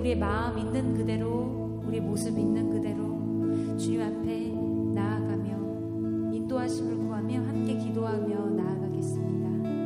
우리의 마음 있는 그대로 우리의 모습 있는 그대로 주님 앞에 나아가며 인도하심을 구하며 함께 기도하며 나아가겠습니다.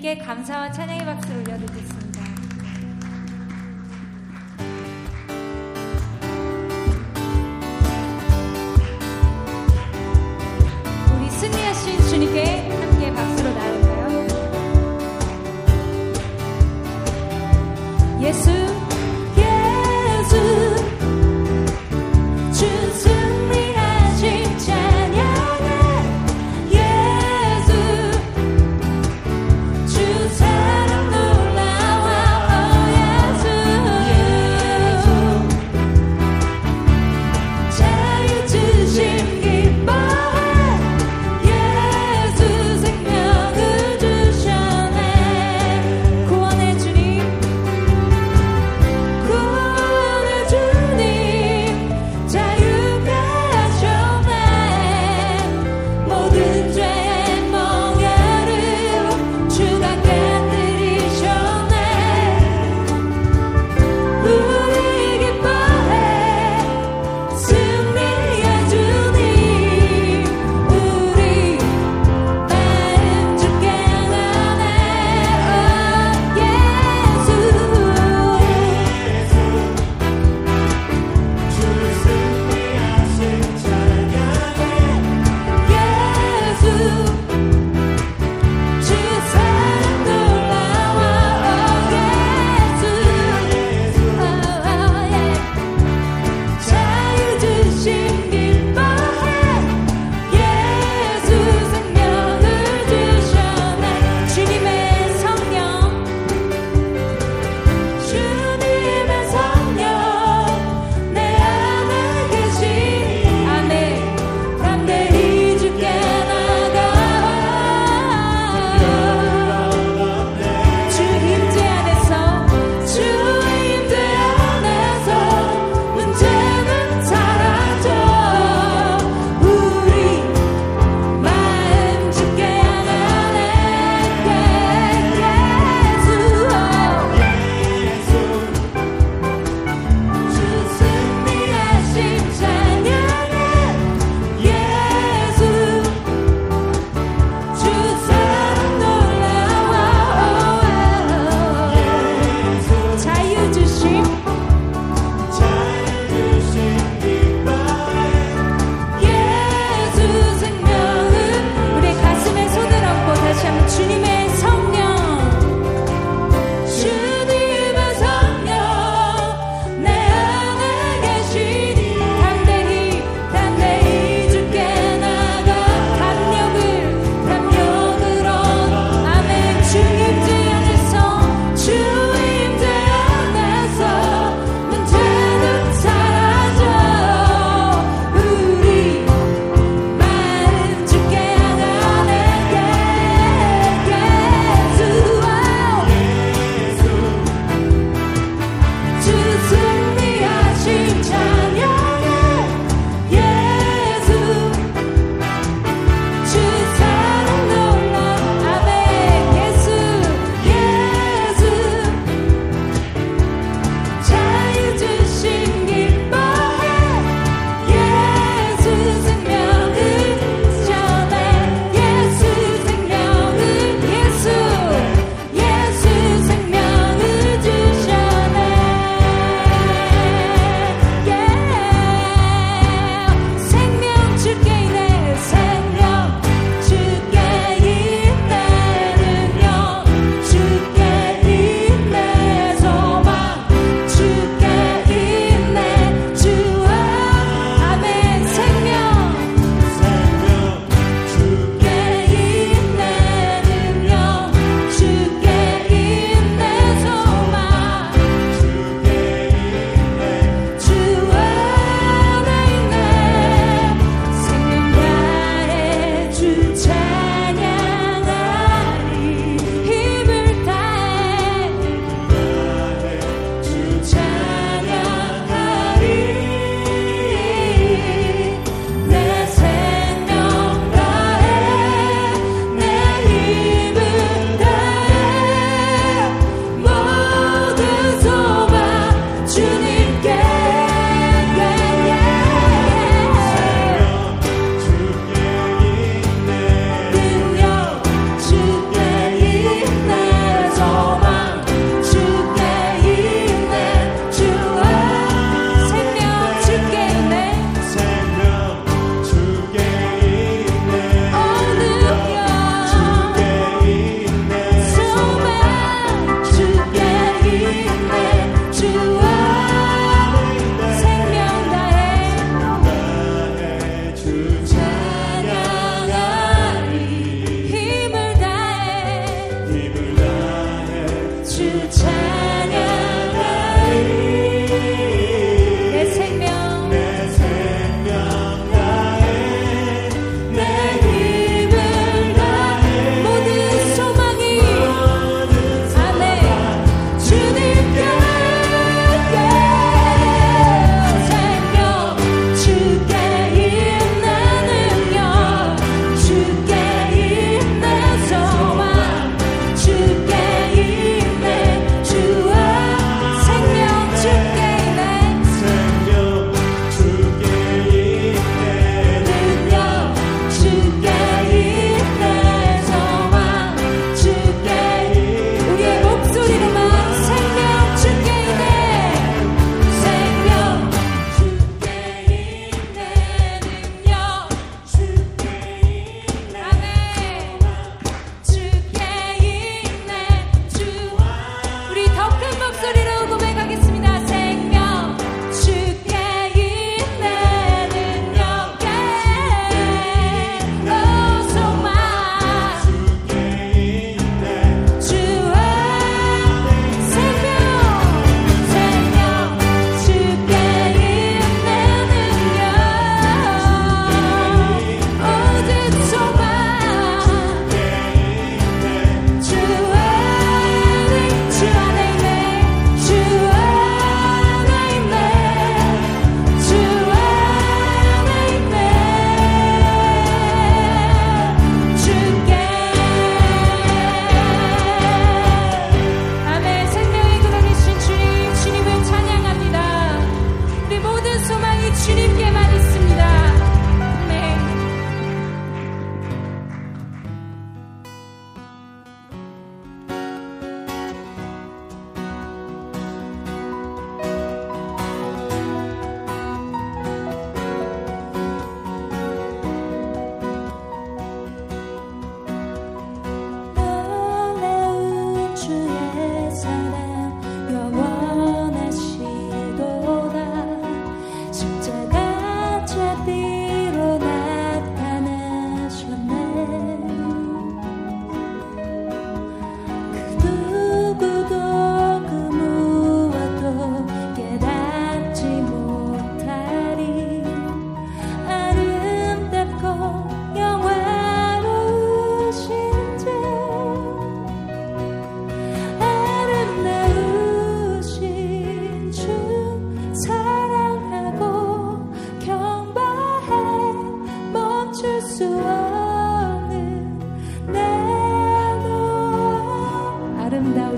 주님께 감사와 찬양의 박수를.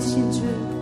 아름